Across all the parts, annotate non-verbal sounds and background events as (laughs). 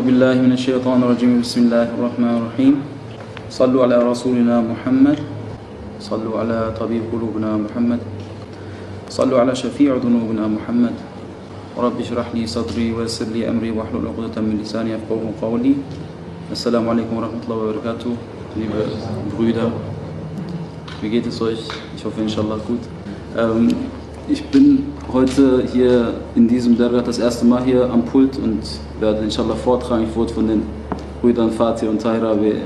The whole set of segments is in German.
أعوذ بالله من الشيطان الرجيم. بسم الله الرحمن الرحيم. صلوا على رسولنا محمد. صلوا على طبيب قلوبنا محمد. صلوا على شفيع ذنوبنا محمد. رب اشرح لي صدري ويسر لي أمري واحلل عقدة من لساني يفقهوا قولي. السلام عليكم ورحمة الله وبركاته. Liebe Brüder wie geht es euch? Ich hoffe inshallah gut. Ähm, ich bin heute hier in diesem Dergat das erste Mal hier am Pult und werde inshallah vortragen. Ich wurde von den Brüdern Fatih und Taira äh,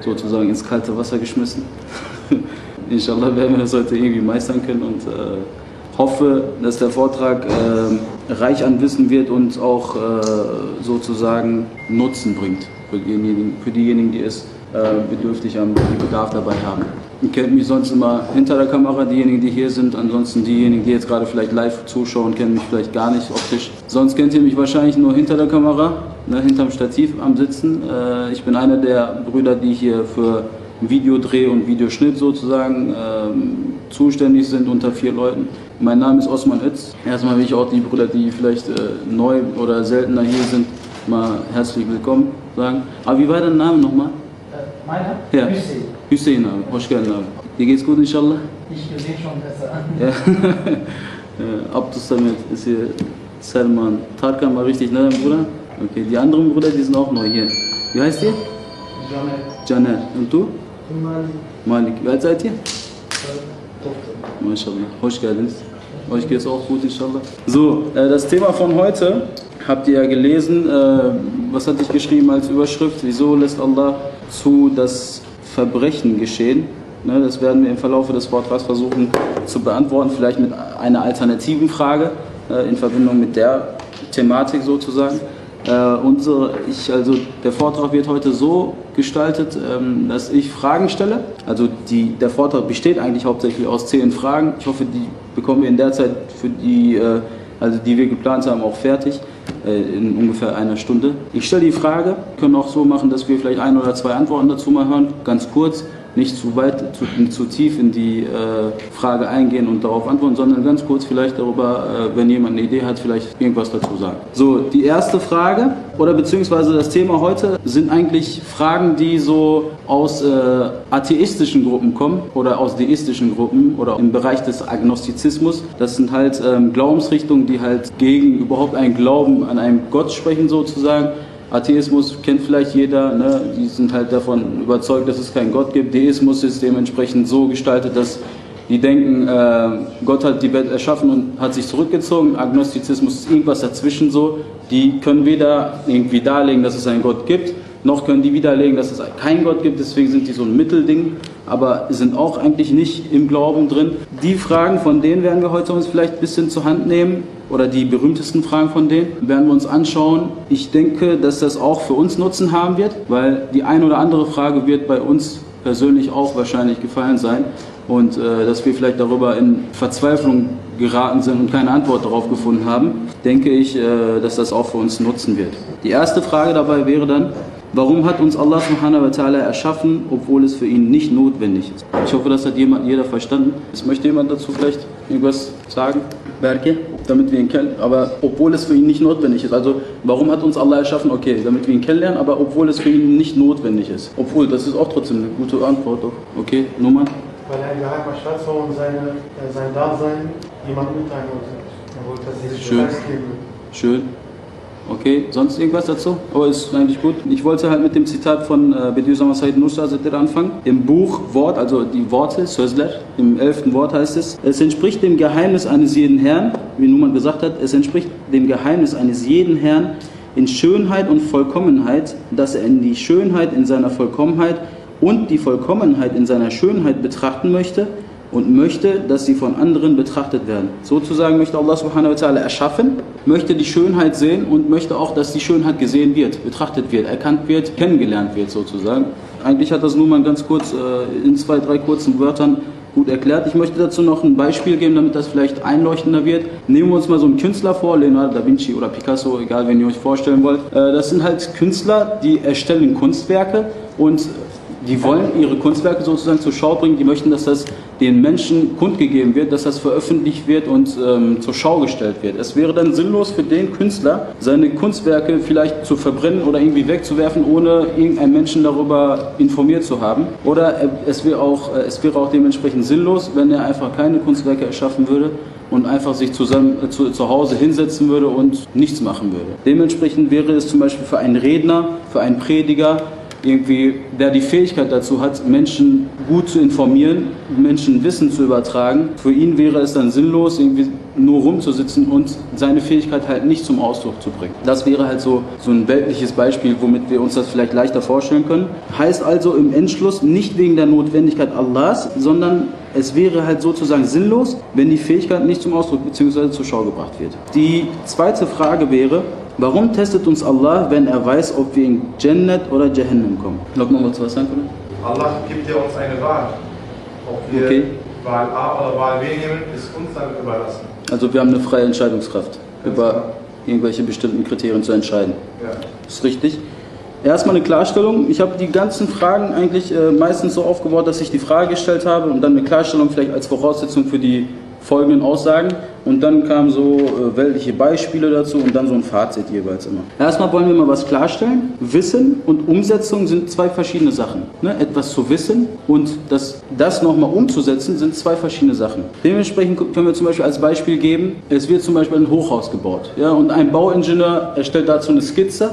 sozusagen ins kalte Wasser geschmissen. (laughs) inshallah werden wir das heute irgendwie meistern können und äh, hoffe, dass der Vortrag äh, reich an Wissen wird und auch äh, sozusagen Nutzen bringt für diejenigen, für diejenigen die es äh, bedürftig haben, die Bedarf dabei haben. Ihr kennt mich sonst immer hinter der Kamera, diejenigen, die hier sind. Ansonsten diejenigen, die jetzt gerade vielleicht live zuschauen, kennen mich vielleicht gar nicht optisch. Sonst kennt ihr mich wahrscheinlich nur hinter der Kamera, ne, hinterm Stativ am Sitzen. Äh, ich bin einer der Brüder, die hier für Videodreh und Videoschnitt sozusagen ähm, zuständig sind unter vier Leuten. Mein Name ist Osman Itz. Erstmal will ich auch die Brüder, die vielleicht äh, neu oder seltener hier sind, mal herzlich willkommen sagen. Aber wie war dein Name nochmal? Meiner? Ja. Hüseyin. Hüseyin abi, hoş geldin abi. Dir geht's gut inshallah? Ich gesehen schon (laughs) besser. Ja. Abdus Samet ist hier, Salman. Tarkan war richtig, ne, dein Bruder? Okay, die anderen Brüder, die sind auch neu hier. Wie heißt ihr? Janet. Janer. Und du? Imani. Malik. Wie alt seid ihr? Doktor. MashaAllah. Hoş geldiniz. Euch geht's auch gut, inshallah. So, äh, das Thema von heute habt ihr ja gelesen. Äh, was hatte ich geschrieben als Überschrift? Wieso lässt Allah zu, dass Verbrechen geschehen? Ne, das werden wir im Verlauf des Vortrags versuchen zu beantworten, vielleicht mit einer alternativen Frage äh, in Verbindung mit der Thematik sozusagen. Äh, unsere, ich, also der Vortrag wird heute so gestaltet, ähm, dass ich Fragen stelle. Also die, der Vortrag besteht eigentlich hauptsächlich aus zehn Fragen. Ich hoffe, die bekommen wir in der Zeit, für die, also die wir geplant haben, auch fertig äh, in ungefähr einer Stunde. Ich stelle die Frage, können auch so machen, dass wir vielleicht ein oder zwei Antworten dazu mal hören, ganz kurz nicht zu weit, zu, zu tief in die äh, Frage eingehen und darauf antworten, sondern ganz kurz vielleicht darüber, äh, wenn jemand eine Idee hat, vielleicht irgendwas dazu sagen. So, die erste Frage oder beziehungsweise das Thema heute sind eigentlich Fragen, die so aus äh, atheistischen Gruppen kommen oder aus deistischen Gruppen oder im Bereich des Agnostizismus. Das sind halt ähm, Glaubensrichtungen, die halt gegen überhaupt einen Glauben an einen Gott sprechen sozusagen Atheismus kennt vielleicht jeder, ne? die sind halt davon überzeugt, dass es keinen Gott gibt. Deismus ist dementsprechend so gestaltet, dass die denken, äh, Gott hat die Welt erschaffen und hat sich zurückgezogen. Agnostizismus ist irgendwas dazwischen so. Die können weder irgendwie darlegen, dass es einen Gott gibt, noch können die widerlegen, dass es keinen Gott gibt. Deswegen sind die so ein Mittelding, aber sind auch eigentlich nicht im Glauben drin. Die Fragen, von denen werden wir heute uns vielleicht ein bisschen zur Hand nehmen oder die berühmtesten Fragen von denen werden wir uns anschauen. Ich denke, dass das auch für uns Nutzen haben wird, weil die eine oder andere Frage wird bei uns persönlich auch wahrscheinlich gefallen sein und äh, dass wir vielleicht darüber in Verzweiflung geraten sind und keine Antwort darauf gefunden haben, denke ich, äh, dass das auch für uns nutzen wird. Die erste Frage dabei wäre dann, Warum hat uns Allah subhanahu wa ta'ala erschaffen, obwohl es für ihn nicht notwendig ist? Ich hoffe, das hat jemand, jeder verstanden. Es möchte jemand dazu vielleicht irgendwas sagen? Berke, damit wir ihn kennen. Aber obwohl es für ihn nicht notwendig ist. Also warum hat uns Allah erschaffen? Okay, damit wir ihn kennenlernen, aber obwohl es für ihn nicht notwendig ist. Obwohl, das ist auch trotzdem eine gute Antwort. Doch. Okay, Nummer? Weil er ein geheimer Staatsmann und seine, äh, sein Dasein jemand mitteilen wollte. Er wollte, dass sie sich Schön. Schön. Okay, sonst irgendwas dazu? Aber ist eigentlich gut. Ich wollte halt mit dem Zitat von äh, Bediüzzaman Said Nursi anfangen. Im Buch Wort, also die Worte, Sözler, im elften Wort heißt es, es entspricht dem Geheimnis eines jeden Herrn, wie Numan gesagt hat, es entspricht dem Geheimnis eines jeden Herrn in Schönheit und Vollkommenheit, dass er in die Schönheit in seiner Vollkommenheit und die Vollkommenheit in seiner Schönheit betrachten möchte und möchte, dass sie von anderen betrachtet werden. Sozusagen möchte Allah subhanahu wa ta'ala erschaffen, möchte die Schönheit sehen und möchte auch, dass die Schönheit gesehen wird, betrachtet wird, erkannt wird, kennengelernt wird sozusagen. Eigentlich hat das nur mal ganz kurz äh, in zwei, drei kurzen Wörtern gut erklärt. Ich möchte dazu noch ein Beispiel geben, damit das vielleicht einleuchtender wird. Nehmen wir uns mal so einen Künstler vor, Leonardo da Vinci oder Picasso, egal wen ihr euch vorstellen wollt. Äh, Das sind halt Künstler, die erstellen Kunstwerke und die wollen ihre Kunstwerke sozusagen zur Schau bringen, die möchten, dass das den Menschen kundgegeben wird, dass das veröffentlicht wird und ähm, zur Schau gestellt wird. Es wäre dann sinnlos für den Künstler, seine Kunstwerke vielleicht zu verbrennen oder irgendwie wegzuwerfen, ohne irgendeinen Menschen darüber informiert zu haben. Oder es wäre auch, äh, es wäre auch dementsprechend sinnlos, wenn er einfach keine Kunstwerke erschaffen würde und einfach sich zusammen äh, zu, zu Hause hinsetzen würde und nichts machen würde. Dementsprechend wäre es zum Beispiel für einen Redner, für einen Prediger, irgendwie, der die Fähigkeit dazu hat, Menschen gut zu informieren, Menschen Wissen zu übertragen. Für ihn wäre es dann sinnlos, irgendwie nur rumzusitzen und seine Fähigkeit halt nicht zum Ausdruck zu bringen. Das wäre halt so, so ein weltliches Beispiel, womit wir uns das vielleicht leichter vorstellen können. Heißt also im Endschluss nicht wegen der Notwendigkeit Allahs, sondern es wäre halt sozusagen sinnlos, wenn die Fähigkeit nicht zum Ausdruck bzw. zur Schau gebracht wird. Die zweite Frage wäre, Warum testet uns Allah, wenn er weiß, ob wir in Jannat oder Jahannam kommen? Noch mal was sagen, können? Allah gibt ja uns eine Wahl. Ob wir Okay. Wahl A oder Wahl B nehmen, ist uns dann überlassen. Also wir haben eine freie Entscheidungskraft, über irgendwelche bestimmten Kriterien zu entscheiden. Ja. Ist richtig. Erstmal eine Klarstellung. Ich habe die ganzen Fragen eigentlich äh, meistens so aufgebaut, dass ich die Frage gestellt habe und dann eine Klarstellung vielleicht als Voraussetzung für die folgenden Aussagen. Und dann kamen so äh, weltliche Beispiele dazu und dann so ein Fazit jeweils immer. Erstmal wollen wir mal was klarstellen. Wissen und Umsetzung sind zwei verschiedene Sachen. Ne? Etwas zu wissen und das, das nochmal umzusetzen sind zwei verschiedene Sachen. Dementsprechend können wir zum Beispiel als Beispiel geben, es wird zum Beispiel ein Hochhaus gebaut. Ja? Und ein Bauingenieur erstellt dazu eine Skizze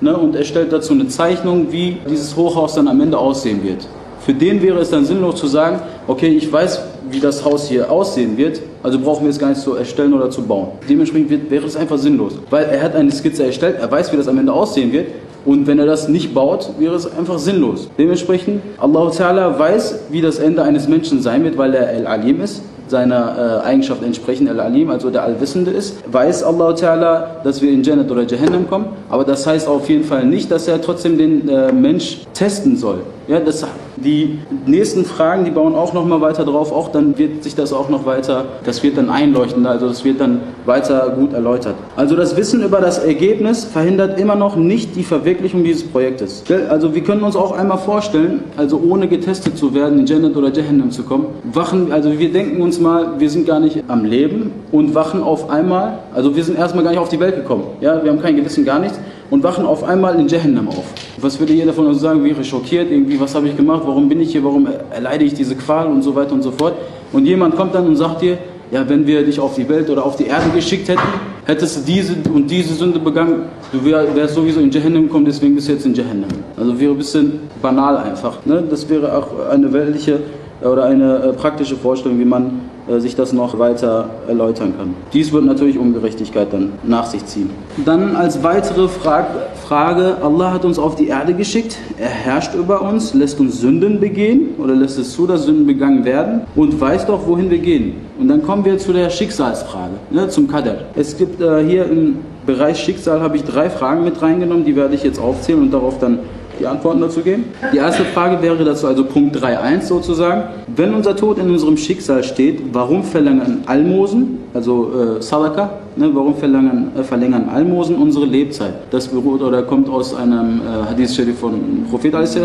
ne, und erstellt dazu eine Zeichnung, wie dieses Hochhaus dann am Ende aussehen wird. Für den wäre es dann sinnlos zu sagen, okay, ich weiß, wie das Haus hier aussehen wird, also brauchen wir es gar nicht zu erstellen oder zu bauen. Dementsprechend wird, wäre es einfach sinnlos, weil er hat eine Skizze erstellt, er weiß, wie das am Ende aussehen wird und wenn er das nicht baut, wäre es einfach sinnlos. Dementsprechend, Allah Ta'ala weiß, wie das Ende eines Menschen sein wird, weil er Al-Alim ist seiner äh, Eigenschaft entsprechen, Al-Alim, also der Allwissende ist, weiß Allah Ta'ala, dass wir in Jannat oder Jahannam kommen, aber das heißt auf jeden Fall nicht, dass er trotzdem den äh, Mensch testen soll. Ja, das, die nächsten Fragen, die bauen auch nochmal weiter drauf, auch dann wird sich das auch noch weiter, das wird dann einleuchten, also das wird dann weiter gut erläutert. Also das Wissen über das Ergebnis verhindert immer noch nicht die Verwirklichung dieses Projektes. Also wir können uns auch einmal vorstellen, also ohne getestet zu werden, in Jannat oder Jahannam zu kommen, wachen, also wir denken uns mal, wir sind gar nicht am Leben und wachen auf einmal, also wir sind erstmal gar nicht auf die Welt gekommen, ja, wir haben kein Gewissen, gar nichts und wachen auf einmal in Jahannam auf. Was würde jeder von uns sagen, wäre schockiert, irgendwie, was habe ich gemacht, warum bin ich hier, warum erleide ich diese Qual und so weiter und so fort. Und jemand kommt dann und sagt dir, ja, wenn wir dich auf die Welt oder auf die Erde geschickt hätten, hättest du diese und diese Sünde begangen, du wär, wärst sowieso in Jahannam gekommen, deswegen bist du jetzt in Jahannam. Also wäre ein bisschen banal einfach. Ne? Das wäre auch eine weltliche oder eine äh, praktische Vorstellung, wie man sich das noch weiter erläutern kann. Dies wird natürlich Ungerechtigkeit dann nach sich ziehen. Dann als weitere Frage, Frage, Allah hat uns auf die Erde geschickt, er herrscht über uns, lässt uns Sünden begehen oder lässt es zu, dass Sünden begangen werden und weiß doch, wohin wir gehen. Und dann kommen wir zu der Schicksalsfrage, ne, zum Qadr. Es gibt äh, hier im Bereich Schicksal habe ich drei Fragen mit reingenommen, die werde ich jetzt aufzählen und darauf dann die Antworten dazu geben. Die erste Frage wäre dazu also Punkt 3.1 sozusagen. Wenn unser Tod in unserem Schicksal steht, warum verlängern Almosen, also äh, Sadaka, ne, warum verlängern, äh, verlängern Almosen unsere Lebzeit? Das beruht oder kommt aus einem äh, Hadith Sharif von Prophet a.s.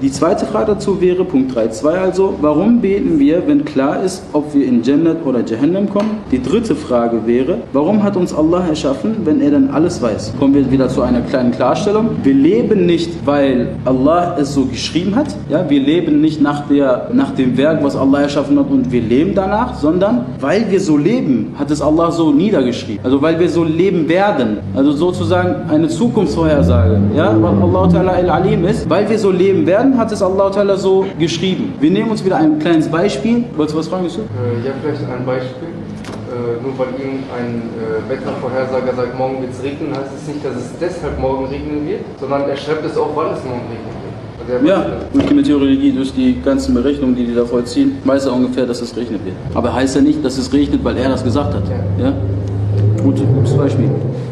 Die zweite Frage dazu wäre Punkt 3.2 also, warum beten wir, wenn klar ist, ob wir in Jannat oder Jahannam kommen? Die dritte Frage wäre, warum hat uns Allah erschaffen, wenn er dann alles weiß? Kommen wir wieder zu einer kleinen Klarstellung. Wir leben nicht, weil Allah es so geschrieben hat. Ja, wir leben nicht nach, der, nach dem Werk, was Allah erschaffen hat und wir leben danach, sondern weil wir so leben, hat es Allah so niedergeschrieben. Also weil wir so leben werden. Also sozusagen eine Zukunftsvorhersage. Ja, weil Allah Ta'ala al-Alim ist. Weil wir so leben werden, hat es Allah Ta'ala so geschrieben. Wir nehmen uns wieder ein kleines Beispiel. Wolltest du was fragen, Yusuf? Äh, ja, vielleicht ein Beispiel. Äh, nur weil irgendein äh, Wettervorhersager sagt, morgen wird es regnen, heißt es nicht, dass es deshalb morgen regnen wird, sondern er schreibt es auch, wann es morgen regnen wird. Also Ja, durch die Meteorologie, durch die ganzen Berechnungen, die die da vollziehen, weiß er ungefähr, dass es regnet wird. Aber heißt ja nicht, dass es regnet, weil er das gesagt hat. Ja? Gut, gutes Beispiel.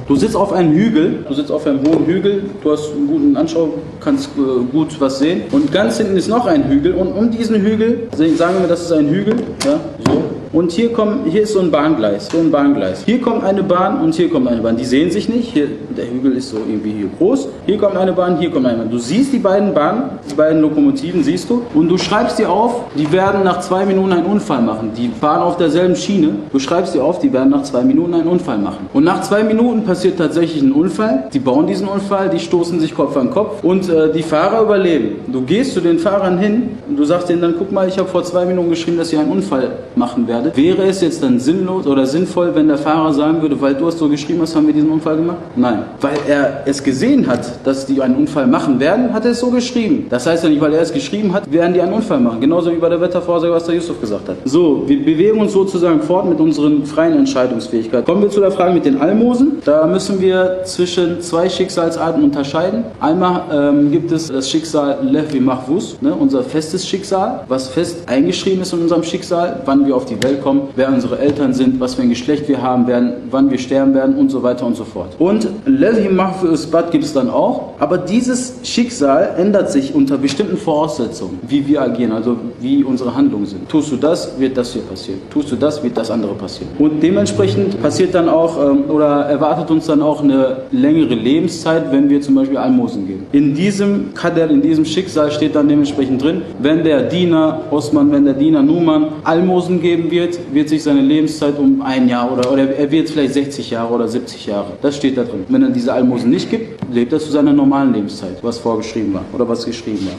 Du sitzt auf einem Hügel, du sitzt auf einem hohen Hügel, du hast einen guten Anschau, kannst äh, gut was sehen. Und ganz hinten ist noch ein Hügel und um diesen Hügel, sagen wir, das ist ein Hügel, ja, so. Und hier kommen, hier ist so ein Bahngleis, so ein Bahngleis. Hier kommt eine Bahn und hier kommt eine Bahn. Die sehen sich nicht. Hier, der Hügel ist so irgendwie hier groß. Hier kommt eine Bahn, hier kommt eine Bahn. Du siehst die beiden Bahnen, die beiden Lokomotiven siehst du. Und du schreibst dir auf, die werden nach zwei Minuten einen Unfall machen. Die fahren auf derselben Schiene. Du schreibst dir auf, die werden nach zwei Minuten einen Unfall machen. Und nach zwei Minuten passiert tatsächlich ein Unfall. Die bauen diesen Unfall, die stoßen sich Kopf an Kopf und äh, die Fahrer überleben. Du gehst zu den Fahrern hin und du sagst denen dann, guck mal, ich habe vor zwei Minuten geschrieben, dass ihr einen Unfall machen werdet. Wäre es jetzt dann sinnlos oder sinnvoll, wenn der Fahrer sagen würde, weil du hast so geschrieben hast, haben wir diesen Unfall gemacht? Nein. Weil er es gesehen hat, dass die einen Unfall machen werden, hat er es so geschrieben. Das heißt ja nicht, weil er es geschrieben hat, werden die einen Unfall machen. Genauso wie bei der Wettervorsage, was der Yusuf gesagt hat. So, wir bewegen uns sozusagen fort mit unseren freien Entscheidungsfähigkeit. Kommen wir zu der Frage mit den Almosen. Da müssen wir zwischen zwei Schicksalsarten unterscheiden. Einmal ähm, gibt es das Schicksal Levi Mahvus, ne, unser festes Schicksal, was fest eingeschrieben ist in unserem Schicksal, wann wir auf die Welt kommen, wer unsere Eltern sind, was für ein Geschlecht wir haben werden, wann wir sterben werden und so weiter und so fort. Und Levi Mahfuz Bad gibt es dann auch, aber dieses Schicksal ändert sich unter bestimmten Voraussetzungen, wie wir agieren, also wie unsere Handlungen sind. Tust du das, wird das hier passieren. Tust du das, wird das andere passieren. Und dementsprechend passiert dann auch ähm, oder erwartet uns dann auch eine längere Lebenszeit, wenn wir zum Beispiel Almosen geben. In diesem Kader, in diesem Schicksal steht dann dementsprechend drin, wenn der Diener Osman, wenn der Diener Numan Almosen geben wird, wird sich seine Lebenszeit um ein Jahr oder, oder er wird vielleicht 60 Jahre oder 70 Jahre. Das steht da drin. Wenn er diese Almosen nicht gibt, lebt er zu seiner normalen Lebenszeit, was vorgeschrieben war oder was geschrieben war.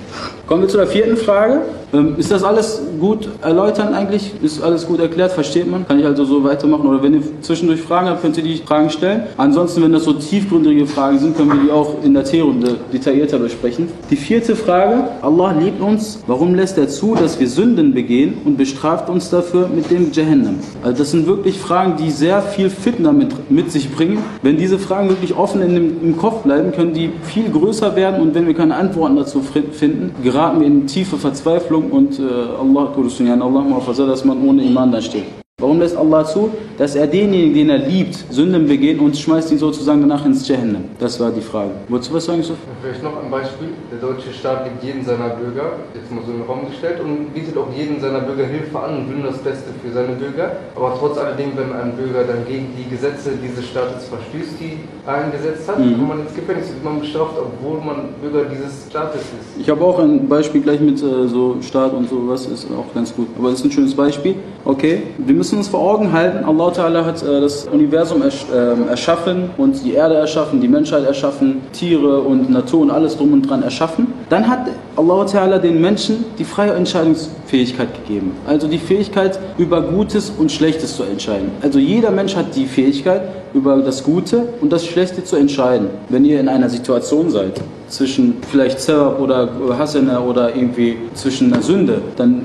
Kommen wir zu der vierten Frage. Ähm, ist das alles gut erläutern eigentlich? Ist alles gut erklärt? Versteht man? Kann ich also so weitermachen? Oder wenn ihr zwischendurch Fragen habt, könnt ihr die Fragen stellen. Ansonsten, wenn das so tiefgründige Fragen sind, können wir die auch in der T-Runde detaillierter besprechen. Die vierte Frage. Allah liebt uns. Warum lässt er zu, dass wir Sünden begehen und bestraft uns dafür mit dem Jahannam? Also das sind wirklich Fragen, die sehr viel Fitner mit, mit sich bringen. Wenn diese Fragen wirklich offen in dem, im Kopf bleiben, können die viel größer werden und wenn wir keine Antworten dazu finden, geraten wir in tiefe Verzweiflung und äh, Allah, Allah, dass man ohne Iman da steht. Warum lässt Allah zu? Dass er denjenigen, den er liebt, Sünden begehen und schmeißt ihn sozusagen danach ins Jahannam. Das war die Frage. Du was sagen, Yusuf? Vielleicht noch ein Beispiel. Der deutsche Staat liebt jeden seiner Bürger, jetzt mal so in den Raum gestellt, und bietet auch jeden seiner Bürger Hilfe an und will das Beste für seine Bürger. Aber trotz alledem, wenn ein Bürger dann gegen die Gesetze dieses Staates verstößt, die er eingesetzt hat, mhm. kann man ins Gefängnis wird man bestraft, obwohl man Bürger dieses Staates ist. Ich habe auch ein Beispiel gleich mit äh, so Staat und sowas, ist auch ganz gut. Aber das ist ein schönes Beispiel. Okay, wir müssen uns vor Augen halten, Allah Ta'ala hat äh, das Universum ersch äh, erschaffen und die Erde erschaffen, die Menschheit erschaffen, Tiere und Natur und alles drum und dran erschaffen. Dann hat Allah Ta'ala den Menschen die freie Entscheidungsfähigkeit gegeben. Also die Fähigkeit, über Gutes und Schlechtes zu entscheiden. Also jeder Mensch hat die Fähigkeit, über das Gute und das Schlechte zu entscheiden. Wenn ihr in einer Situation seid, zwischen vielleicht Zerab oder Hasana oder irgendwie zwischen einer Sünde, dann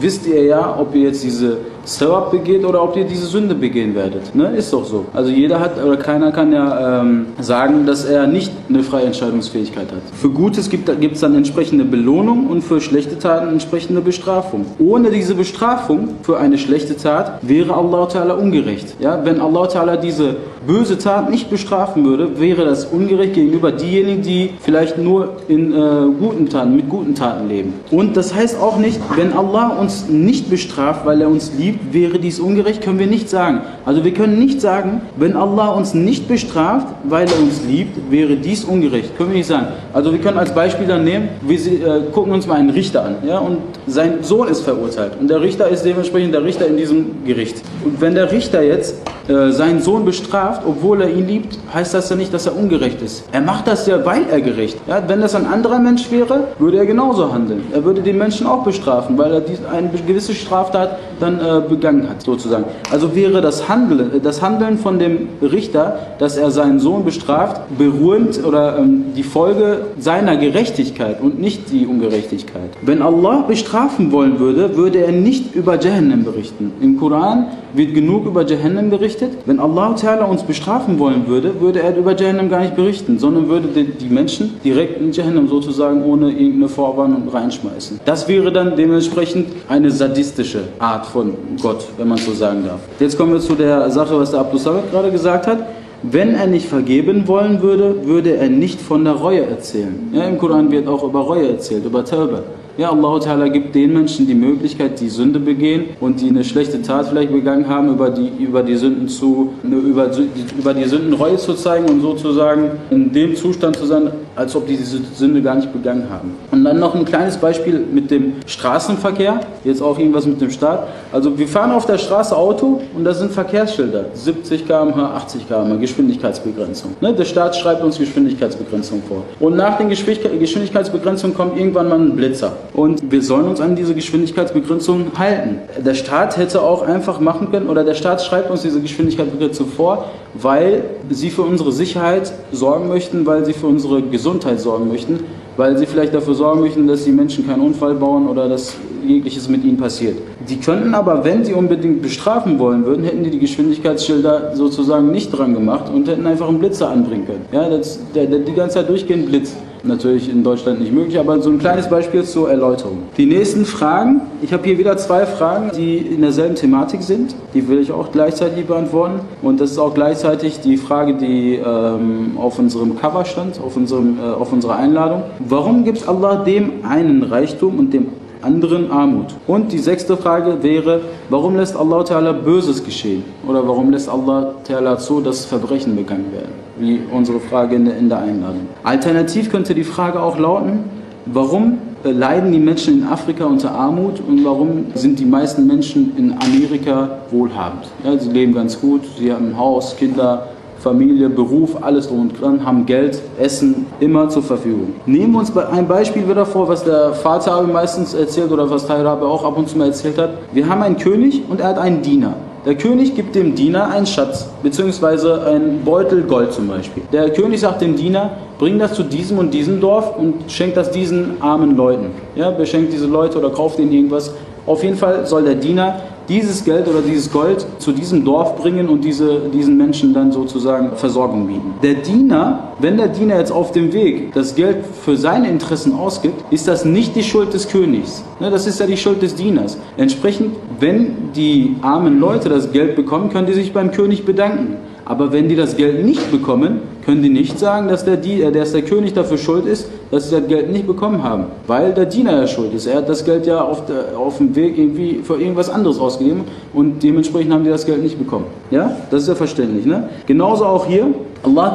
wisst ihr ja, ob ihr jetzt diese Sawab begeht oder ob ihr diese Sünde begehen werdet. Ne? Ist doch so. Also jeder hat oder keiner kann ja ähm, sagen, dass er nicht eine freie Entscheidungsfähigkeit hat. Für Gutes gibt es dann entsprechende Belohnung und für schlechte Taten entsprechende Bestrafung. Ohne diese Bestrafung für eine schlechte Tat wäre Allah Ta'ala ungerecht. Ja? Wenn Allah Ta'ala diese böse Tat nicht bestrafen würde, wäre das ungerecht gegenüber diejenigen, die vielleicht nur in äh, guten Taten, mit guten Taten leben. Und das heißt auch nicht, wenn Allah uns nicht bestraft, weil er uns liebt, wäre dies ungerecht, können wir nicht sagen. Also wir können nicht sagen, wenn Allah uns nicht bestraft, weil er uns liebt, wäre dies ungerecht. Können wir nicht sagen. Also wir können als Beispiel dann nehmen, wir äh, gucken uns mal einen Richter an. Ja, und sein Sohn ist verurteilt. Und der Richter ist dementsprechend der Richter in diesem Gericht. Und wenn der Richter jetzt äh, seinen Sohn bestraft, obwohl er ihn liebt, heißt das ja nicht, dass er ungerecht ist. Er macht das ja, weil er gerecht. Ja, wenn das ein anderer Mensch wäre, würde er genauso handeln. Er würde den Menschen auch bestrafen, weil er eine gewisse Straftat dann äh, begangen hat, sozusagen. Also wäre das Handeln, das Handeln von dem Richter, dass er seinen Sohn bestraft, beruhend oder ähm, die Folge seiner Gerechtigkeit und nicht die Ungerechtigkeit. Wenn Allah bestrafen wollen würde, würde er nicht über Jahannam berichten. Im Koran wird genug über Jahannam berichtet. Wenn Allah Ta'ala uns bestrafen wollen würde, würde er über Jahannam gar nicht berichten, sondern würde die Menschen direkt in Jahannam sozusagen ohne irgendeine Vorwarnung reinschmeißen. Das wäre dann dementsprechend eine sadistische Art von Gott, wenn man so sagen darf. Jetzt kommen wir zu der Sache, was der Abdus Samad gerade gesagt hat. wenn er nicht vergeben wollen würde, würde er nicht von der Reue erzählen. Ja, Im Koran wird auch über Reue erzählt, über Tauba. Ja, Allah Ta'ala gibt den Menschen die Möglichkeit, die Sünde begehen und die eine schlechte Tat vielleicht begangen haben, über die, über die Sünden zu, über, über die Sünden Reue zu zeigen und sozusagen in dem Zustand zu sein, als ob die diese Sünde gar nicht begangen haben. Und dann noch ein kleines Beispiel mit dem Straßenverkehr, jetzt auch irgendwas mit dem Staat. Also wir fahren auf der Straße Auto und da sind Verkehrsschilder, 70 km/h, 80 km/h, Geschwindigkeitsbegrenzung. Ne, der Staat schreibt uns Geschwindigkeitsbegrenzung vor. Und nach den Geschwindigkeitsbegrenzungen kommt irgendwann mal ein Blitzer. Und wir sollen uns an diese Geschwindigkeitsbegrenzung halten. Der Staat hätte auch einfach machen können, oder der Staat schreibt uns diese Geschwindigkeitsbegrenzung vor, weil sie für unsere Sicherheit sorgen möchten, weil sie für unsere Gesundheit sorgen möchten, weil sie vielleicht dafür sorgen möchten, dass die Menschen keinen Unfall bauen oder dass jegliches mit ihnen passiert. Die könnten aber, wenn sie unbedingt bestrafen wollen würden, hätten die die Geschwindigkeitsschilder sozusagen nicht dran gemacht und hätten einfach einen Blitzer anbringen können. Ja, das, der, der die ganze Zeit durchgehend blitzt. Natürlich in Deutschland nicht möglich, aber so ein kleines Beispiel zur Erläuterung. Die nächsten Fragen, ich habe hier wieder zwei Fragen, die in derselben Thematik sind. Die will ich auch gleichzeitig beantworten. Und das ist auch gleichzeitig die Frage, die ähm, auf unserem Cover stand, auf, unserem, äh, auf unserer Einladung. Warum gibt Allah dem einen Reichtum und dem anderen Armut. Und die sechste Frage wäre, warum lässt Allah Ta'ala Böses geschehen? Oder warum lässt Allah Ta'ala zu, dass Verbrechen begangen werden? Wie unsere Frage in der, in der Einladung. Alternativ könnte die Frage auch lauten, warum leiden die Menschen in Afrika unter Armut und warum sind die meisten Menschen in Amerika wohlhabend? Ja, sie leben ganz gut, sie haben ein Haus, Kinder, Familie, Beruf, alles drum und dran, haben Geld, Essen immer zur Verfügung. Nehmen wir uns ein Beispiel wieder vor, was der Vater meistens erzählt oder was Tairabe auch ab und zu mal erzählt hat. Wir haben einen König und er hat einen Diener. Der König gibt dem Diener einen Schatz, beziehungsweise einen Beutel Gold zum Beispiel. Der König sagt dem Diener, bring das zu diesem und diesem Dorf und schenkt das diesen armen Leuten. Ja, beschenkt diese Leute oder kauft ihnen irgendwas. Auf jeden Fall soll der Diener dieses Geld oder dieses Gold zu diesem Dorf bringen und diese, diesen Menschen dann sozusagen Versorgung bieten. Der Diener, wenn der Diener jetzt auf dem Weg das Geld für seine Interessen ausgibt, ist das nicht die Schuld des Königs. Ne, das ist ja die Schuld des Dieners. Entsprechend, wenn die armen Leute das Geld bekommen, können die sich beim König bedanken. Aber wenn die das Geld nicht bekommen, können die nicht sagen, dass der, äh, dass der König dafür schuld ist, dass sie das Geld nicht bekommen haben. Weil der Diener ja schuld ist. Er hat das Geld ja auf, der, auf dem Weg irgendwie für irgendwas anderes ausgegeben und dementsprechend haben die das Geld nicht bekommen. Ja, das ist ja verständlich. Ne? Genauso auch hier. Allah,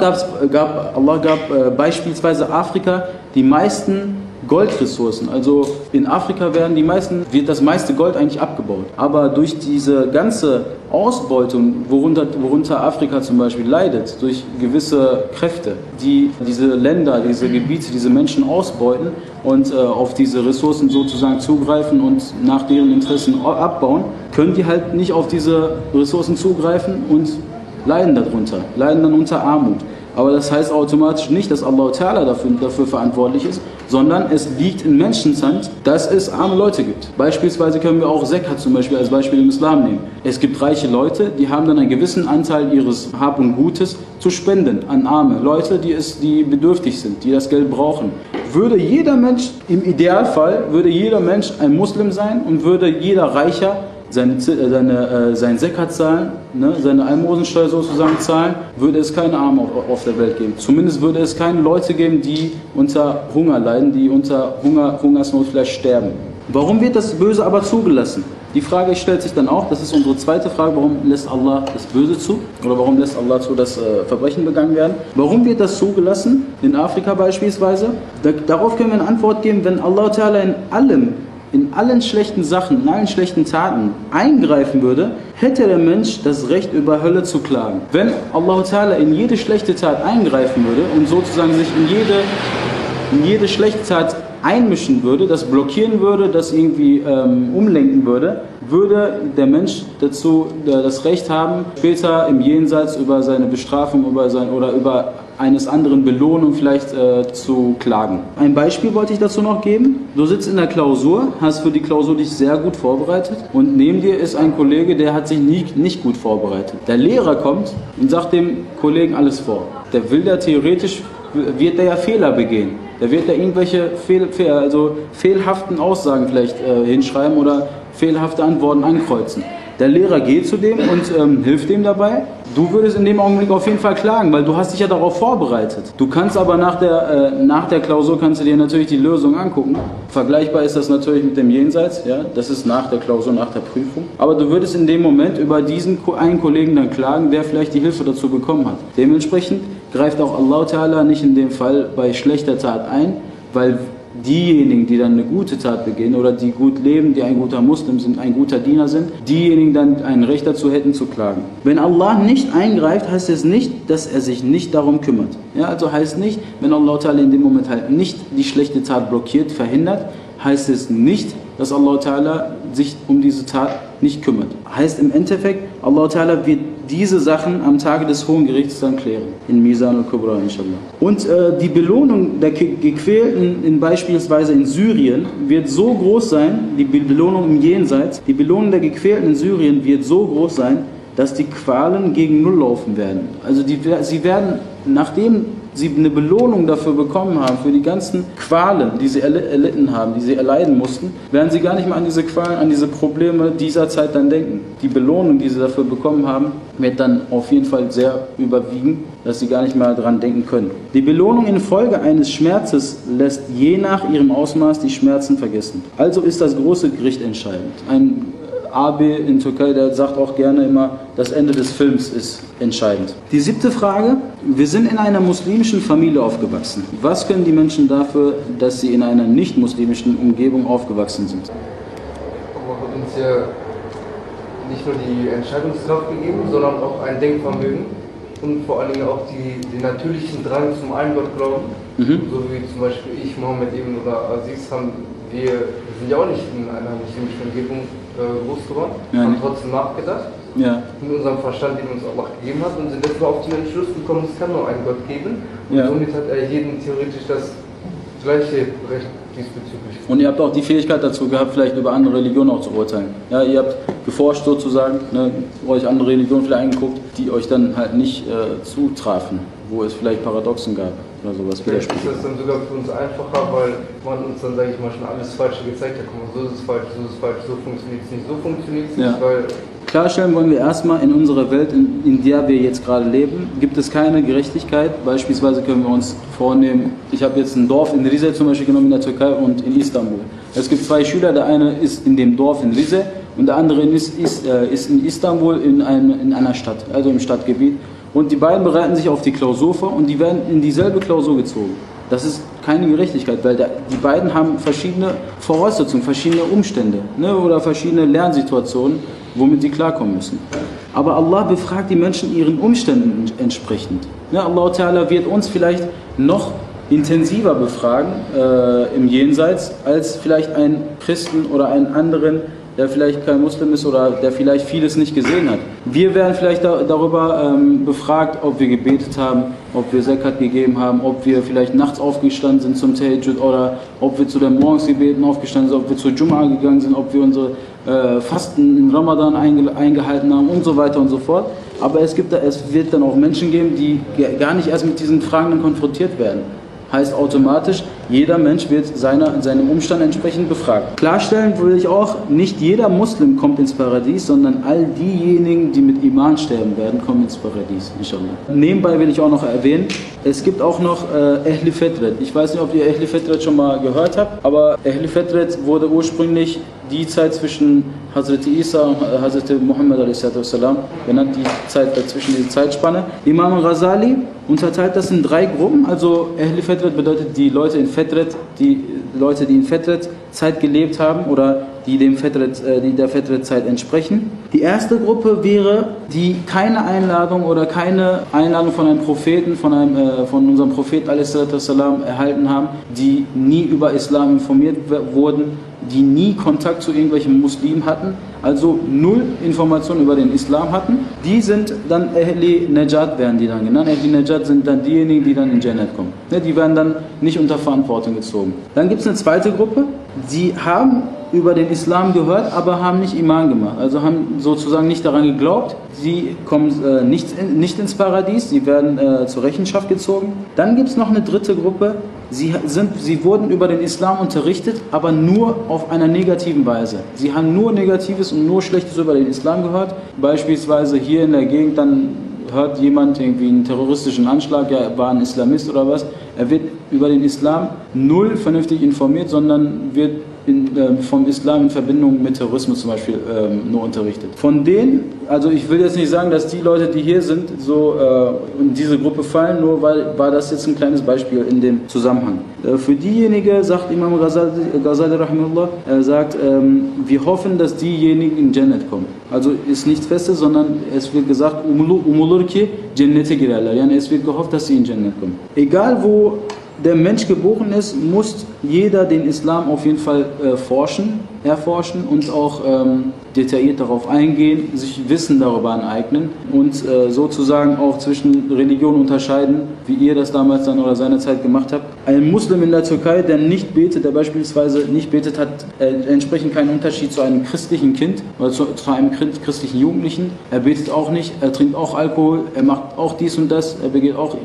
gab, Allah gab äh, beispielsweise Afrika die meisten Goldressourcen. Also in Afrika werden die meisten, wird das meiste Gold eigentlich abgebaut. Aber durch diese ganze Ausbeutung, worunter, worunter Afrika zum Beispiel leidet, durch gewisse Kräfte, die diese Länder, diese Gebiete, diese Menschen ausbeuten und äh, auf diese Ressourcen sozusagen zugreifen und nach deren Interessen abbauen, können die halt nicht auf diese Ressourcen zugreifen und leiden darunter, leiden dann unter Armut. Aber das heißt automatisch nicht, dass Allah Ta'ala dafür, dafür verantwortlich ist, sondern es liegt in Menschenshand, dass es arme Leute gibt. Beispielsweise können wir auch Zekat zum Beispiel als Beispiel im Islam nehmen. Es gibt reiche Leute, die haben dann einen gewissen Anteil ihres Hab und Gutes zu spenden an arme Leute, die, es, die bedürftig sind, die das Geld brauchen. Würde jeder Mensch, im Idealfall, würde jeder Mensch ein Muslim sein und würde jeder Reicher seine, äh, seine, äh, sein Sekat zahlen, ne, seine Almosensteuer sozusagen zahlen, würde es keine Armen auf, auf, der Welt geben. Zumindest würde es keine Leute geben, die unter Hunger leiden, die unter Hunger, Hungersnot vielleicht sterben. Warum wird das Böse aber zugelassen? Die Frage stellt sich dann auch, das ist unsere zweite Frage, warum lässt Allah das Böse zu? Oder warum lässt Allah zu, dass äh, Verbrechen begangen werden? Warum wird das zugelassen? In Afrika beispielsweise? Da, darauf können wir eine Antwort geben, wenn Allah in allem in allen schlechten Sachen, in allen schlechten Taten eingreifen würde, hätte der Mensch das Recht, über Hölle zu klagen. Wenn Allah Ta'ala in jede schlechte Tat eingreifen würde und sozusagen sich in jede, in jede schlechte Tat einmischen würde, das blockieren würde, das irgendwie ähm, umlenken würde, würde der Mensch dazu äh, das Recht haben, später im Jenseits über seine Bestrafung über sein, oder über eines anderen Belohnung vielleicht äh, zu klagen. Ein Beispiel wollte ich dazu noch geben. Du sitzt in der Klausur, hast für die Klausur dich sehr gut vorbereitet und neben dir ist ein Kollege, der hat sich nie, nicht gut vorbereitet. Der Lehrer kommt und sagt dem Kollegen alles vor. Der will ja theoretisch, wird der ja Fehler begehen. Der wird da irgendwelche fehl, fehl, also fehlhaften Aussagen vielleicht äh, hinschreiben oder fehlhafte Antworten ankreuzen. Der Lehrer geht zu dem und ähm, hilft dem dabei. Du würdest in dem Augenblick auf jeden Fall klagen, weil du hast dich ja darauf vorbereitet. Du kannst aber nach der, äh, nach der Klausur kannst du dir natürlich die Lösung angucken. Vergleichbar ist das natürlich mit dem Jenseits, ja, das ist nach der Klausur, nach der Prüfung. Aber du würdest in dem Moment über diesen einen Kollegen dann klagen, der vielleicht die Hilfe dazu bekommen hat. Dementsprechend greift auch Allah Ta'ala nicht in dem Fall bei schlechter Tat ein, weil diejenigen, die dann eine gute Tat begehen oder die gut leben, die ein guter Muslim sind, ein guter Diener sind, diejenigen dann ein Recht dazu hätten zu klagen. Wenn Allah nicht eingreift, heißt es nicht, dass er sich nicht darum kümmert. Ja, also heißt nicht, wenn Allah Ta'ala in dem Moment halt nicht die schlechte Tat blockiert, verhindert, heißt es nicht, dass Allah Ta'ala sich um diese Tat nicht kümmert. Heißt im Endeffekt, Allah Ta'ala wird diese Sachen am Tage des Hohen Gerichts dann klären. In Mizan al-Kubra, inshallah. Und äh, die Belohnung der Ge- Gequälten in beispielsweise in Syrien wird so groß sein, die Be- Belohnung im Jenseits, die Belohnung der Gequälten in Syrien wird so groß sein, dass die Qualen gegen Null laufen werden. Also die, sie werden, nachdem sie eine Belohnung dafür bekommen haben, für die ganzen Qualen, die sie erli- erlitten haben, die sie erleiden mussten, werden sie gar nicht mehr an diese Qualen, an diese Probleme dieser Zeit dann denken. Die Belohnung, die sie dafür bekommen haben, wird dann auf jeden Fall sehr überwiegen, dass sie gar nicht mehr daran denken können. Die Belohnung infolge eines Schmerzes lässt je nach ihrem Ausmaß die Schmerzen vergessen. Also ist das große Gericht entscheidend. Ein AB in Türkei, der sagt auch gerne immer, das Ende des Films ist entscheidend. Die siebte Frage, wir sind in einer muslimischen Familie aufgewachsen. Was können die Menschen dafür, dass sie in einer nicht-muslimischen Umgebung aufgewachsen sind? Allah hat uns ja nicht nur die Entscheidungskraft gegeben, sondern auch ein Denkvermögen und vor allen Dingen auch die, den natürlichen Drang zum Eingottglauben. Mhm. So wie zum Beispiel ich, Mohammed eben oder Aziz haben, wir, wir sind ja auch nicht in einer muslimischen Umgebung groß geworden, Ja, haben trotzdem nachgedacht Ja, mit unserem Verstand, den uns Allah gegeben hat und sind deshalb auf den Entschluss gekommen, es kann nur einen Gott geben. Und Ja. somit hat er jedem theoretisch das gleiche Recht diesbezüglich. und ihr habt auch die Fähigkeit dazu gehabt, vielleicht über andere Religionen auch zu urteilen. Ja, ihr habt geforscht sozusagen, ne, euch andere Religionen vielleicht angeguckt, die euch dann halt nicht äh, zutrafen, wo es vielleicht Paradoxen gab oder sowas. Vielleicht ist Widersprüche. das dann sogar für uns einfacher, weil man uns dann, sage ich mal, schon alles Falsche gezeigt hat. Guck mal, so ist es falsch, so ist es falsch, so funktioniert es nicht, so funktioniert es Ja. nicht, weil Klarstellen wollen wir erstmal, in unserer Welt, in, in der wir jetzt gerade leben, gibt es keine Gerechtigkeit. Beispielsweise können wir uns vornehmen, ich habe jetzt ein Dorf in Rize zum Beispiel genommen in der Türkei und in Istanbul. Es gibt zwei Schüler, der eine ist in dem Dorf in Rize und der andere ist, ist, äh, ist in Istanbul in, einem, in einer Stadt, also im Stadtgebiet. Und die beiden bereiten sich auf die Klausur vor und die werden in dieselbe Klausur gezogen. Das ist keine Gerechtigkeit, weil der, die beiden haben verschiedene Voraussetzungen, verschiedene Umstände ne, oder verschiedene Lernsituationen, womit sie klarkommen müssen. Aber Allah befragt die Menschen ihren Umständen entsprechend. Ne, Allah Ta'ala wird uns vielleicht noch intensiver befragen äh, im Jenseits als vielleicht einen Christen oder einen anderen, der vielleicht kein Muslim ist oder der vielleicht vieles nicht gesehen hat. Wir werden vielleicht da, darüber ähm, befragt, ob wir gebetet haben, ob wir Zakat gegeben haben, ob wir vielleicht nachts aufgestanden sind zum Tahajjud oder ob wir zu den Morgensgebeten aufgestanden sind, ob wir zur Jum'a gegangen sind, ob wir unsere äh, Fasten im Ramadan einge eingehalten haben und so weiter und so fort. Aber es, gibt es wird dann auch Menschen geben, die gar nicht erst mit diesen Fragen konfrontiert werden. Heißt automatisch, jeder Mensch wird seiner, seinem Umstand entsprechend befragt. Klarstellen will ich auch, nicht jeder Muslim kommt ins Paradies, sondern all diejenigen, die mit Iman sterben werden, kommen ins Paradies, inshallah. Nebenbei will ich auch noch erwähnen, es gibt auch noch äh, Ehli Fetret. Ich weiß nicht, ob ihr Ehli Fetret schon mal gehört habt, aber Ehli Fetret wurde ursprünglich die Zeit zwischen Hazrat Isa und Hazrat Muhammad genannt, die Zeit dazwischen, die Zeitspanne. Imam Ghazali unterteilt das in drei Gruppen. Also Ehli Fetret bedeutet die Leute in Fetret, die Leute, die in Fetret Zeit gelebt haben oder die dem Fetret, äh, die der Fetret-Zeit entsprechen. Die erste Gruppe wäre, die keine Einladung oder keine Einladung von einem Propheten, von, einem, äh, von unserem Propheten a.s. erhalten haben, die nie über Islam informiert wurden, die nie Kontakt zu irgendwelchen Muslimen hatten, also null Informationen über den Islam hatten. Die sind dann Ehli Najat werden die dann genannt. Ehli Najat sind dann diejenigen, die dann in Jannat kommen. Ne, Die werden dann nicht unter Verantwortung gezogen. Dann gibt es eine zweite Gruppe, die haben über den Islam gehört, aber haben nicht Iman gemacht. Also haben sozusagen nicht daran geglaubt. Sie kommen äh, nicht, in, nicht ins Paradies, sie werden äh, zur Rechenschaft gezogen. Dann gibt es noch eine dritte Gruppe. Sie, sind, sie wurden über den Islam unterrichtet, aber nur auf einer negativen Weise. Sie haben nur Negatives und nur Schlechtes über den Islam gehört. Beispielsweise hier in der Gegend dann hört jemand irgendwie einen terroristischen Anschlag, ja, er war ein Islamist oder was. Er wird über den Islam null vernünftig informiert, sondern wird in, äh, vom Islam in Verbindung mit Terrorismus zum Beispiel ähm, nur unterrichtet. Von denen, also ich will jetzt nicht sagen, dass die Leute, die hier sind, so äh, in diese Gruppe fallen, nur weil war das jetzt ein kleines Beispiel in dem Zusammenhang. Äh, für diejenigen, sagt Imam Ghazali, Ghazali rahimahullah, er sagt, ähm, wir hoffen, dass diejenigen in Jannat kommen. Also ist nichts Festes, sondern es wird gesagt, umulur ki cennete girerler. Yani es wird gehofft, dass sie in Jannat kommen. Egal wo der Mensch geboren ist, muss jeder den Islam auf jeden Fall äh, forschen, erforschen und auch ähm, detailliert darauf eingehen, sich Wissen darüber aneignen und äh, sozusagen auch zwischen Religionen unterscheiden, wie ihr das damals dann oder seinerzeit gemacht habt. Ein Muslim in der Türkei, der nicht betet, der beispielsweise nicht betet, hat äh, entsprechend keinen Unterschied zu einem christlichen Kind oder zu, zu, einem christlichen Jugendlichen. Er betet auch nicht, er trinkt auch Alkohol, er macht auch dies und das, er begeht auch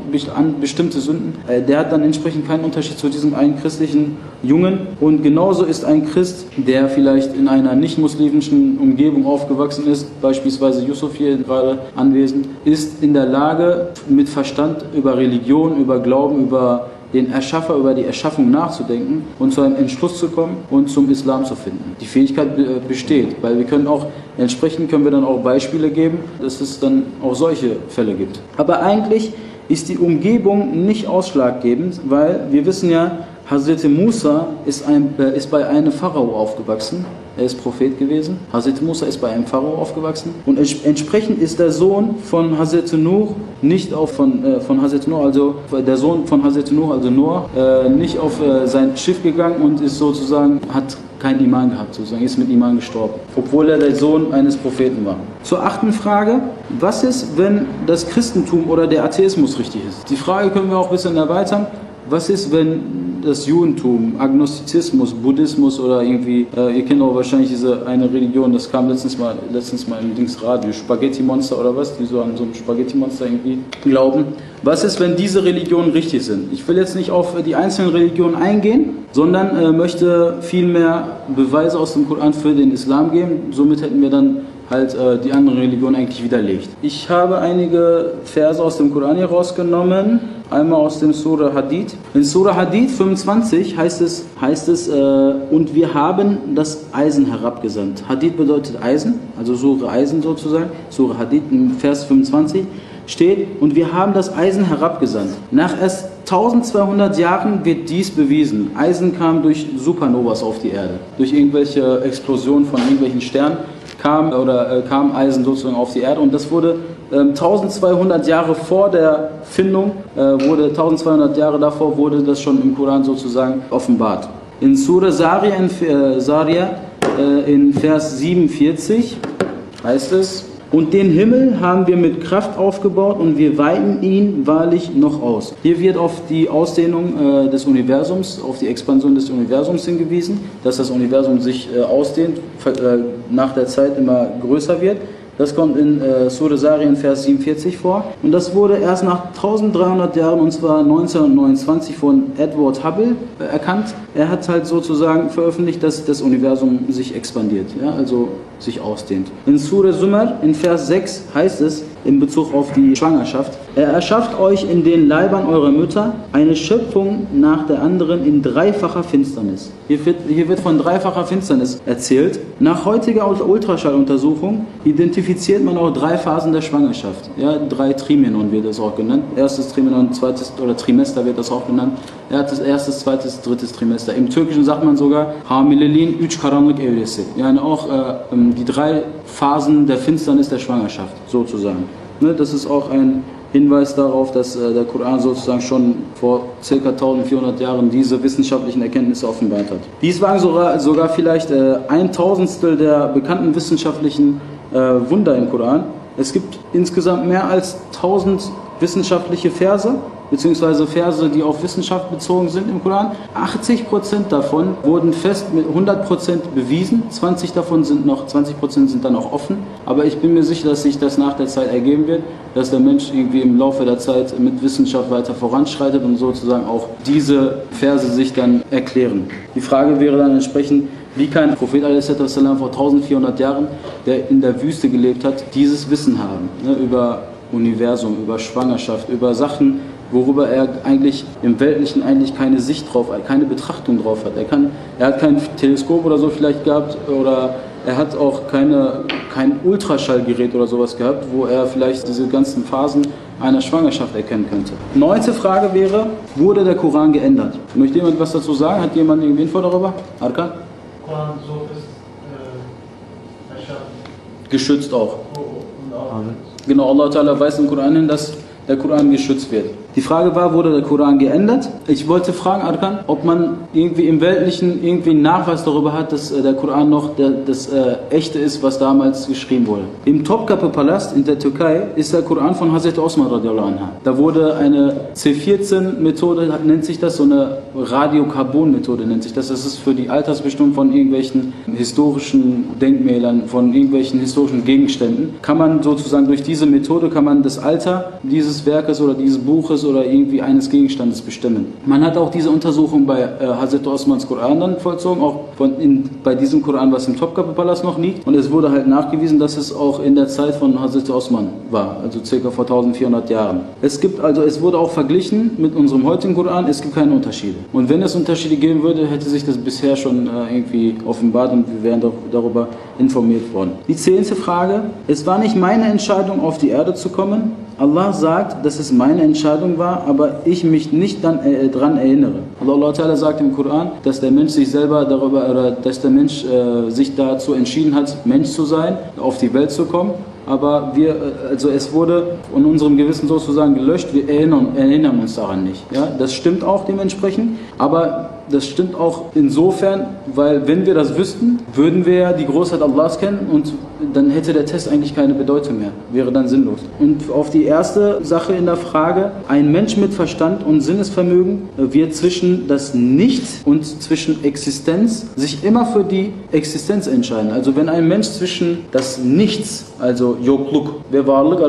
bestimmte Sünden. Äh, der hat dann entsprechend keinen Unterschied zu diesem einen christlichen Jungen. Und genauso ist ein Christ, der vielleicht in einer nicht-muslimischen Umgebung aufgewachsen ist, beispielsweise Yusuf hier gerade anwesend, ist in der Lage, mit Verstand über Religion, über Glauben, über den Erschaffer, über die Erschaffung nachzudenken und zu einem Entschluss zu kommen und zum Islam zu finden. Die Fähigkeit besteht, weil wir können auch, entsprechend können wir dann auch Beispiele geben, dass es dann auch solche Fälle gibt. Aber eigentlich ist die Umgebung nicht ausschlaggebend, weil wir wissen ja, Hazreti Musa ist, ein, äh, ist bei einem Pharao aufgewachsen. Er ist Prophet gewesen. Hazreti Musa ist bei einem Pharao aufgewachsen. Und entsprechend ist der Sohn von Hazreti Nur nicht auf von, äh, von Hazreti Nur, also der Sohn von Hazreti Nur, also Noah, äh, nicht auf äh, sein Schiff gegangen und ist sozusagen, hat kein Iman gehabt, sozusagen, ist mit Iman gestorben, obwohl er der Sohn eines Propheten war. Zur achten Frage, was ist, wenn das Christentum oder der Atheismus richtig ist? Die Frage können wir auch ein bisschen erweitern. Was ist, wenn das Judentum, Agnostizismus, Buddhismus oder irgendwie, äh, ihr kennt auch wahrscheinlich diese eine Religion, das kam letztens mal, letztens mal im Dings Radio, Spaghetti-Monster oder was, die so an so ein Spaghetti-Monster irgendwie glauben. Was ist, wenn diese Religionen richtig sind? Ich will jetzt nicht auf die einzelnen Religionen eingehen, sondern äh, möchte vielmehr Beweise aus dem Koran für den Islam geben. Somit hätten wir dann halt äh, die anderen Religionen eigentlich widerlegt. Ich habe einige Verse aus dem Koran hier rausgenommen. Einmal aus dem Surah Hadid. In Surah Hadid 25 heißt es, heißt es äh, und wir haben das Eisen herabgesandt. Hadid bedeutet Eisen, also Surah Eisen sozusagen. Surah Hadid im Vers 25 steht, und wir haben das Eisen herabgesandt. Nach erst 1200 Jahren wird dies bewiesen. Eisen kam durch Supernovas auf die Erde, durch irgendwelche Explosionen von irgendwelchen Sternen kam oder äh, kam Eisen sozusagen auf die Erde und das wurde äh, 1200 Jahre vor der Findung äh, wurde 1200 Jahre davor wurde das schon im Koran sozusagen offenbart. In Surah Saria in, äh, Saria, äh, in Vers 47 heißt es und den Himmel haben wir mit Kraft aufgebaut und wir weiten ihn wahrlich noch aus. Hier wird auf die Ausdehnung äh, des Universums, auf die Expansion des Universums hingewiesen, dass das Universum sich äh, ausdehnt, äh, nach der Zeit immer größer wird. Das kommt in äh, Surah Sarien Vers 47 vor. Und das wurde erst nach 1300 Jahren, und zwar 1929, von Edward Hubble äh, erkannt. Er hat halt sozusagen veröffentlicht, dass das Universum sich expandiert, ja, also sich ausdehnt. In Surah Summer, in Vers 6, heißt es, in Bezug auf die Schwangerschaft. Er erschafft euch in den Leibern eurer Mütter eine Schöpfung nach der anderen in dreifacher Finsternis. Hier wird, hier wird von dreifacher Finsternis erzählt. Nach heutiger Ultraschalluntersuchung identifiziert man auch drei Phasen der Schwangerschaft. Ja, drei Trimenon wird das auch genannt. Erstes Trimenon, zweites oder Trimester wird das auch genannt. Erstes, zweites, drittes Trimester. Im Türkischen sagt man sogar Hamilelin üç karanlık evresi. Yani auch äh, ähm, die drei Phasen der Finsternis der Schwangerschaft sozusagen. Ne, das ist auch ein Hinweis darauf, dass äh, der Koran sozusagen schon vor ca. 1400 Jahren diese wissenschaftlichen Erkenntnisse offenbart hat. Dies waren sogar, vielleicht äh, ein Tausendstel der bekannten wissenschaftlichen äh, Wunder im Koran. Es gibt insgesamt mehr als 1000 wissenschaftliche Verse beziehungsweise Verse, die auf Wissenschaft bezogen sind im Koran. 80% davon wurden fest mit 100% bewiesen, 20 davon sind noch, 20% sind dann auch offen. Aber ich bin mir sicher, dass sich das nach der Zeit ergeben wird, dass der Mensch irgendwie im Laufe der Zeit mit Wissenschaft weiter voranschreitet und sozusagen auch diese Verse sich dann erklären. Die Frage wäre dann entsprechend, wie kann Prophet a.s. vor 1400 Jahren, der in der Wüste gelebt hat, dieses Wissen haben ne, über Universum, über Schwangerschaft, über Sachen, worüber er eigentlich im Weltlichen eigentlich keine Sicht drauf hat, keine Betrachtung drauf hat. Er, kann, er hat kein Teleskop oder so vielleicht gehabt oder er hat auch keine, kein Ultraschallgerät oder sowas gehabt, wo er vielleicht diese ganzen Phasen einer Schwangerschaft erkennen könnte. Neunte Frage wäre, wurde der Koran geändert? Möchte jemand was dazu sagen? Hat jemand irgendwie Info darüber? Arkan? Koran so ist äh, erschaffen. Geschützt auch. Und auch Genau, Allah Ta'ala weist im Koran hin, dass der Koran geschützt wird. Die Frage war, wurde der Koran geändert? Ich wollte fragen, Arkan, ob man irgendwie im Weltlichen irgendwie einen Nachweis darüber hat, dass äh, der Koran noch der, das äh, Echte ist, was damals geschrieben wurde. Im Topkapi-Palast in der Türkei ist der Koran von Hazrat Osman radiallahu anha. Da wurde eine C14-Methode, nennt sich das, so eine Radiokarbon-Methode nennt sich das. Das ist für die Altersbestimmung von irgendwelchen historischen Denkmälern, von irgendwelchen historischen Gegenständen. Kann man sozusagen durch diese Methode, kann man das Alter dieses Werkes oder dieses Buches oder irgendwie eines Gegenstandes bestimmen. Man hat auch diese Untersuchung bei äh, Hazrat Osmans Koran dann vollzogen, auch von in, bei diesem Koran, was im Topkapi-Palast noch liegt. Und es wurde halt nachgewiesen, dass es auch in der Zeit von Hazrat Osman war, also circa vor 1400 Jahren. Es gibt also, es wurde auch verglichen mit unserem heutigen Koran, es gibt keine Unterschiede. Und wenn es Unterschiede geben würde, hätte sich das bisher schon äh, irgendwie offenbart und wir wären doch darüber informiert worden. Die zehnte Frage, es war nicht meine Entscheidung, auf die Erde zu kommen. Allah sagt, dass es meine Entscheidung war, aber ich mich nicht dann, äh, daran erinnere. Allah Ta'ala sagt im Koran, dass der Mensch sich selber darüber, oder dass der Mensch äh, sich dazu entschieden hat, Mensch zu sein, auf die Welt zu kommen. Aber wir, äh, also es wurde von unserem Gewissen sozusagen gelöscht, wir erinnern, erinnern uns daran nicht. Ja? Das stimmt auch dementsprechend, aber das stimmt auch insofern, weil wenn wir das wüssten, würden wir ja die Großheit Allahs kennen und dann hätte der Test eigentlich keine Bedeutung mehr, wäre dann sinnlos. Und auf die erste Sache in der Frage, ein Mensch mit Verstand und Sinnesvermögen wird zwischen das Nichts und zwischen Existenz sich immer für die Existenz entscheiden. Also wenn ein Mensch zwischen das Nichts, also yokluk ve varlık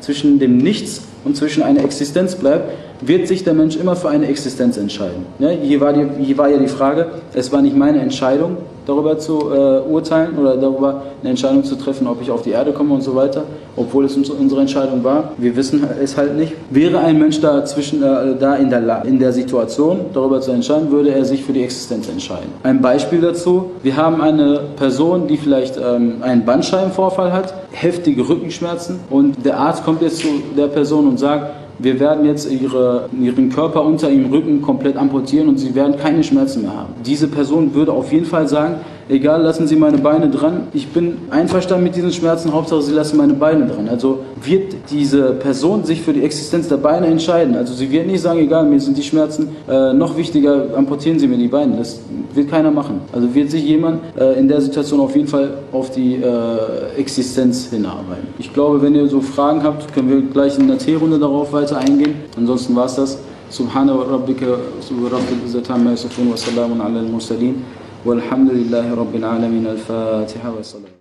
zwischen dem Nichts und zwischen einer Existenz bleibt, wird sich der Mensch immer für eine Existenz entscheiden. Ja, hier, war die, hier war ja die Frage, es war nicht meine Entscheidung, darüber zu äh, urteilen oder darüber eine Entscheidung zu treffen, ob ich auf die Erde komme und so weiter, obwohl es unsere Entscheidung war. Wir wissen es halt nicht. Wäre ein Mensch da, zwischen, äh, da in, der, in der Situation, darüber zu entscheiden, würde er sich für die Existenz entscheiden. Ein Beispiel dazu, wir haben eine Person, die vielleicht ähm, einen Bandscheibenvorfall hat, heftige Rückenschmerzen und der Arzt kommt jetzt zu der Person und sagt, wir werden jetzt ihre, ihren Körper unter ihrem Rücken komplett amputieren und sie werden keine Schmerzen mehr haben. Diese Person würde auf jeden Fall sagen, egal, lassen Sie meine Beine dran. Ich bin einverstanden mit diesen Schmerzen, Hauptsache Sie lassen meine Beine dran. Also wird diese Person sich für die Existenz der Beine entscheiden. Also sie wird nicht sagen, egal, mir sind die Schmerzen äh, noch wichtiger, amputieren Sie mir die Beine. Das wird keiner machen. Also wird sich jemand äh, in der Situation auf jeden Fall auf die äh, Existenz hinarbeiten. Ich glaube, wenn ihr so Fragen habt, können wir gleich in der T-Runde darauf weiter eingehen. Ansonsten war es das. سبحان ربك رب العزة عما يصفون وسلام على المرسلين والحمد لله رب العالمين الفاتحة والصلاة.